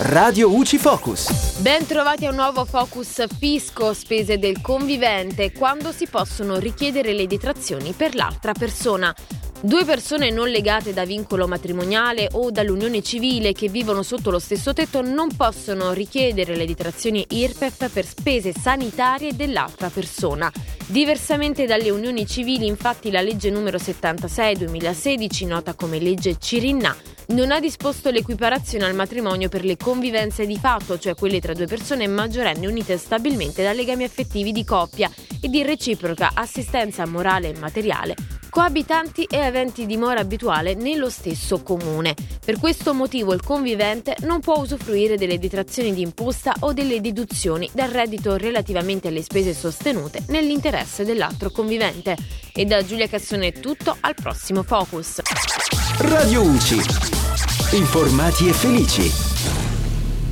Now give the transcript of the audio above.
Radio UCI Focus. Ben trovati a un nuovo Focus Fisco, spese del convivente, quando si possono richiedere le detrazioni per l'altra persona. Due persone non legate da vincolo matrimoniale o dall'unione civile che vivono sotto lo stesso tetto non possono richiedere le detrazioni IRPEF per spese sanitarie dell'altra persona. Diversamente dalle unioni civili, infatti, la legge numero 76-2016, nota come legge Cirinna, non ha disposto l'equiparazione al matrimonio per le convivenze di fatto, cioè quelle tra due persone maggiorenni unite stabilmente da legami affettivi di coppia e di reciproca assistenza morale e materiale coabitanti e aventi dimora abituale nello stesso comune. Per questo motivo il convivente non può usufruire delle detrazioni di imposta o delle deduzioni dal reddito relativamente alle spese sostenute nell'interesse dell'altro convivente. E da Giulia Cassone è tutto, al prossimo Focus. Radio UCI. Informati e felici.